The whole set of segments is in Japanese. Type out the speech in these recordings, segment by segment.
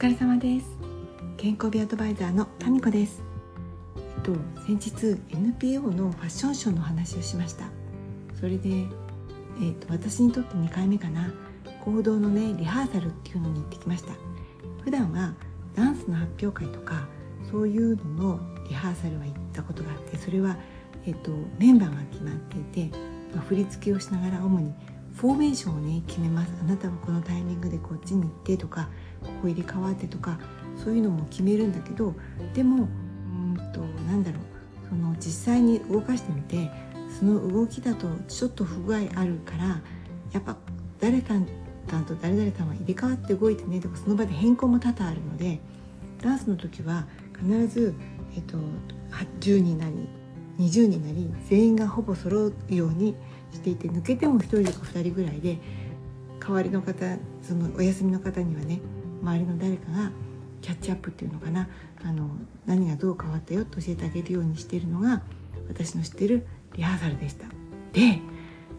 疲れ様です。健康美アドバイザーのタミコです。えっと先日 NPO のファッションショーの話をしました。それでえっと私にとって2回目かな。行動のねリハーサルっていうのに行ってきました。普段はダンスの発表会とかそういうののリハーサルは行ったことがあってそれは、えっと、メンバーが決まっていて、まあ、振り付けをしながら主にフォーメーションをね決めます。あなたはこのタイミングでこっちに行ってとかここ入れ替わってとかそういうのも決めるんだけどでもうんとなんだろうその実際に動かしてみてその動きだとちょっと不具合あるからやっぱ誰かと誰々さんは入れ替わって動いてねとかその場で変更も多々あるのでダンスの時は必ず、えっと、10になり20になり全員がほぼ揃うようにしていて抜けても1人とか2人ぐらいで代わりの方そのお休みの方にはね周りの誰かがキャッチアップっていうのかなあの何がどう変わったよと教えてあげるようにしているのが私の知ってるリハーサルでした。で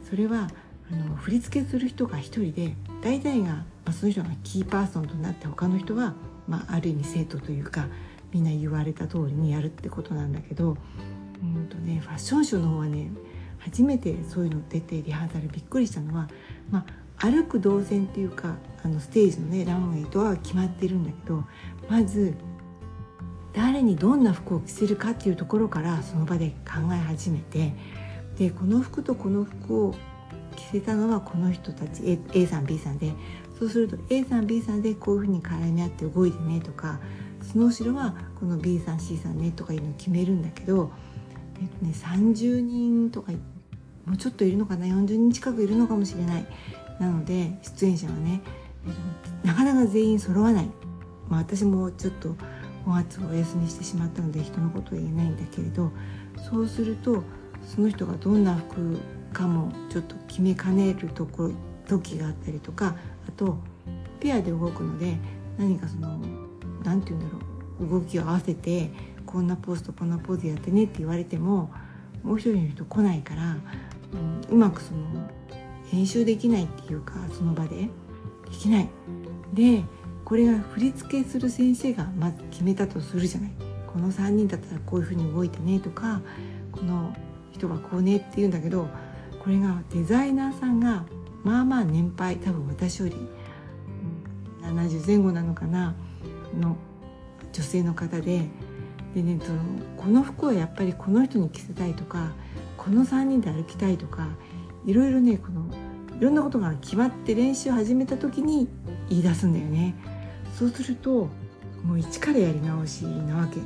それはあの振り付けする人が1人で大体が、まあ、その人がキーパーソンとなって他の人は、まあ、ある意味生徒というかみんな言われた通りにやるってことなんだけどうんとねファッションショーの方はね初めてそういうの出てリハーサルびっくりしたのは、まあ、歩く動線っていうかあのステージのねランウェイとは決まってるんだけどまず誰にどんな服を着せるかっていうところからその場で考え始めてでこの服とこの服を着せたのはこの人たち A, A さん B さんでそうすると A さん B さんでこういうふうに絡み合って動いてねとかその後ろはこの B さん C さんねとかいうのを決めるんだけど、えっとね、30人とかもうちょっといるのかな40人近くいるのかもしれない。なので出演者はね、なかなか全員揃わない、まあ、私もちょっと5月をお休みしてしまったので人のことは言えないんだけれどそうするとその人がどんな服かもちょっと決めかねるところ時があったりとかあとペアで動くので何かその何て言うんだろう動きを合わせてこんなポーズとこんなポーズやってねって言われてももう一人の人来ないから、うん、うまくその練習できないっていうかその場でできない。でこれが振り付けする先生がまず決めたとするじゃない。この3人だったらこういうふうに動いてねとかこの人がこうねって言うんだけどこれがデザイナーさんがまあまあ年配多分私より、70前後なのかなの女性の方ででねそのこの服はやっぱりこの人に着せたいとかこの3人で歩きたいとかいろいろねこのいろんなことが決まって練習を始めた時に言い出すんだよね。そうするともう一からやり直しなわけ。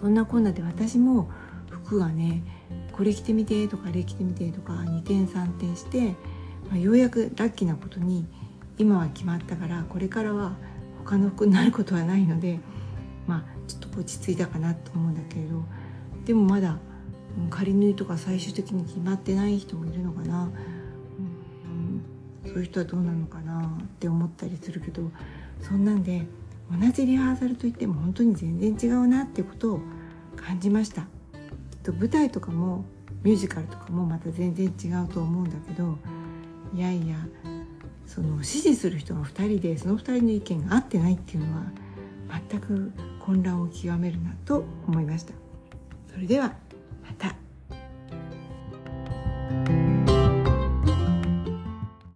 そんなこんなで私も服がねこれ着てみてとかあれ着てみてとか2点3点して、まあ、ようやくラッキーなことに今は決まったからこれからは他の服になることはないのでまあちょっと落ち着いたかなと思うんだけれどでもまだ仮縫いとか最終的に決まってない人もいるのかな、うん、そういう人はどうなのかなって思ったりするけどそんなんで同じリハーサルといっても本当に全然違うなっていうことを感じました。と舞台とかもミュージカルとかもまた全然違うと思うんだけどいやいやその支持する人が2人でその2人の意見が合ってないっていうのは全く混乱を極めるなと思いました。それではまた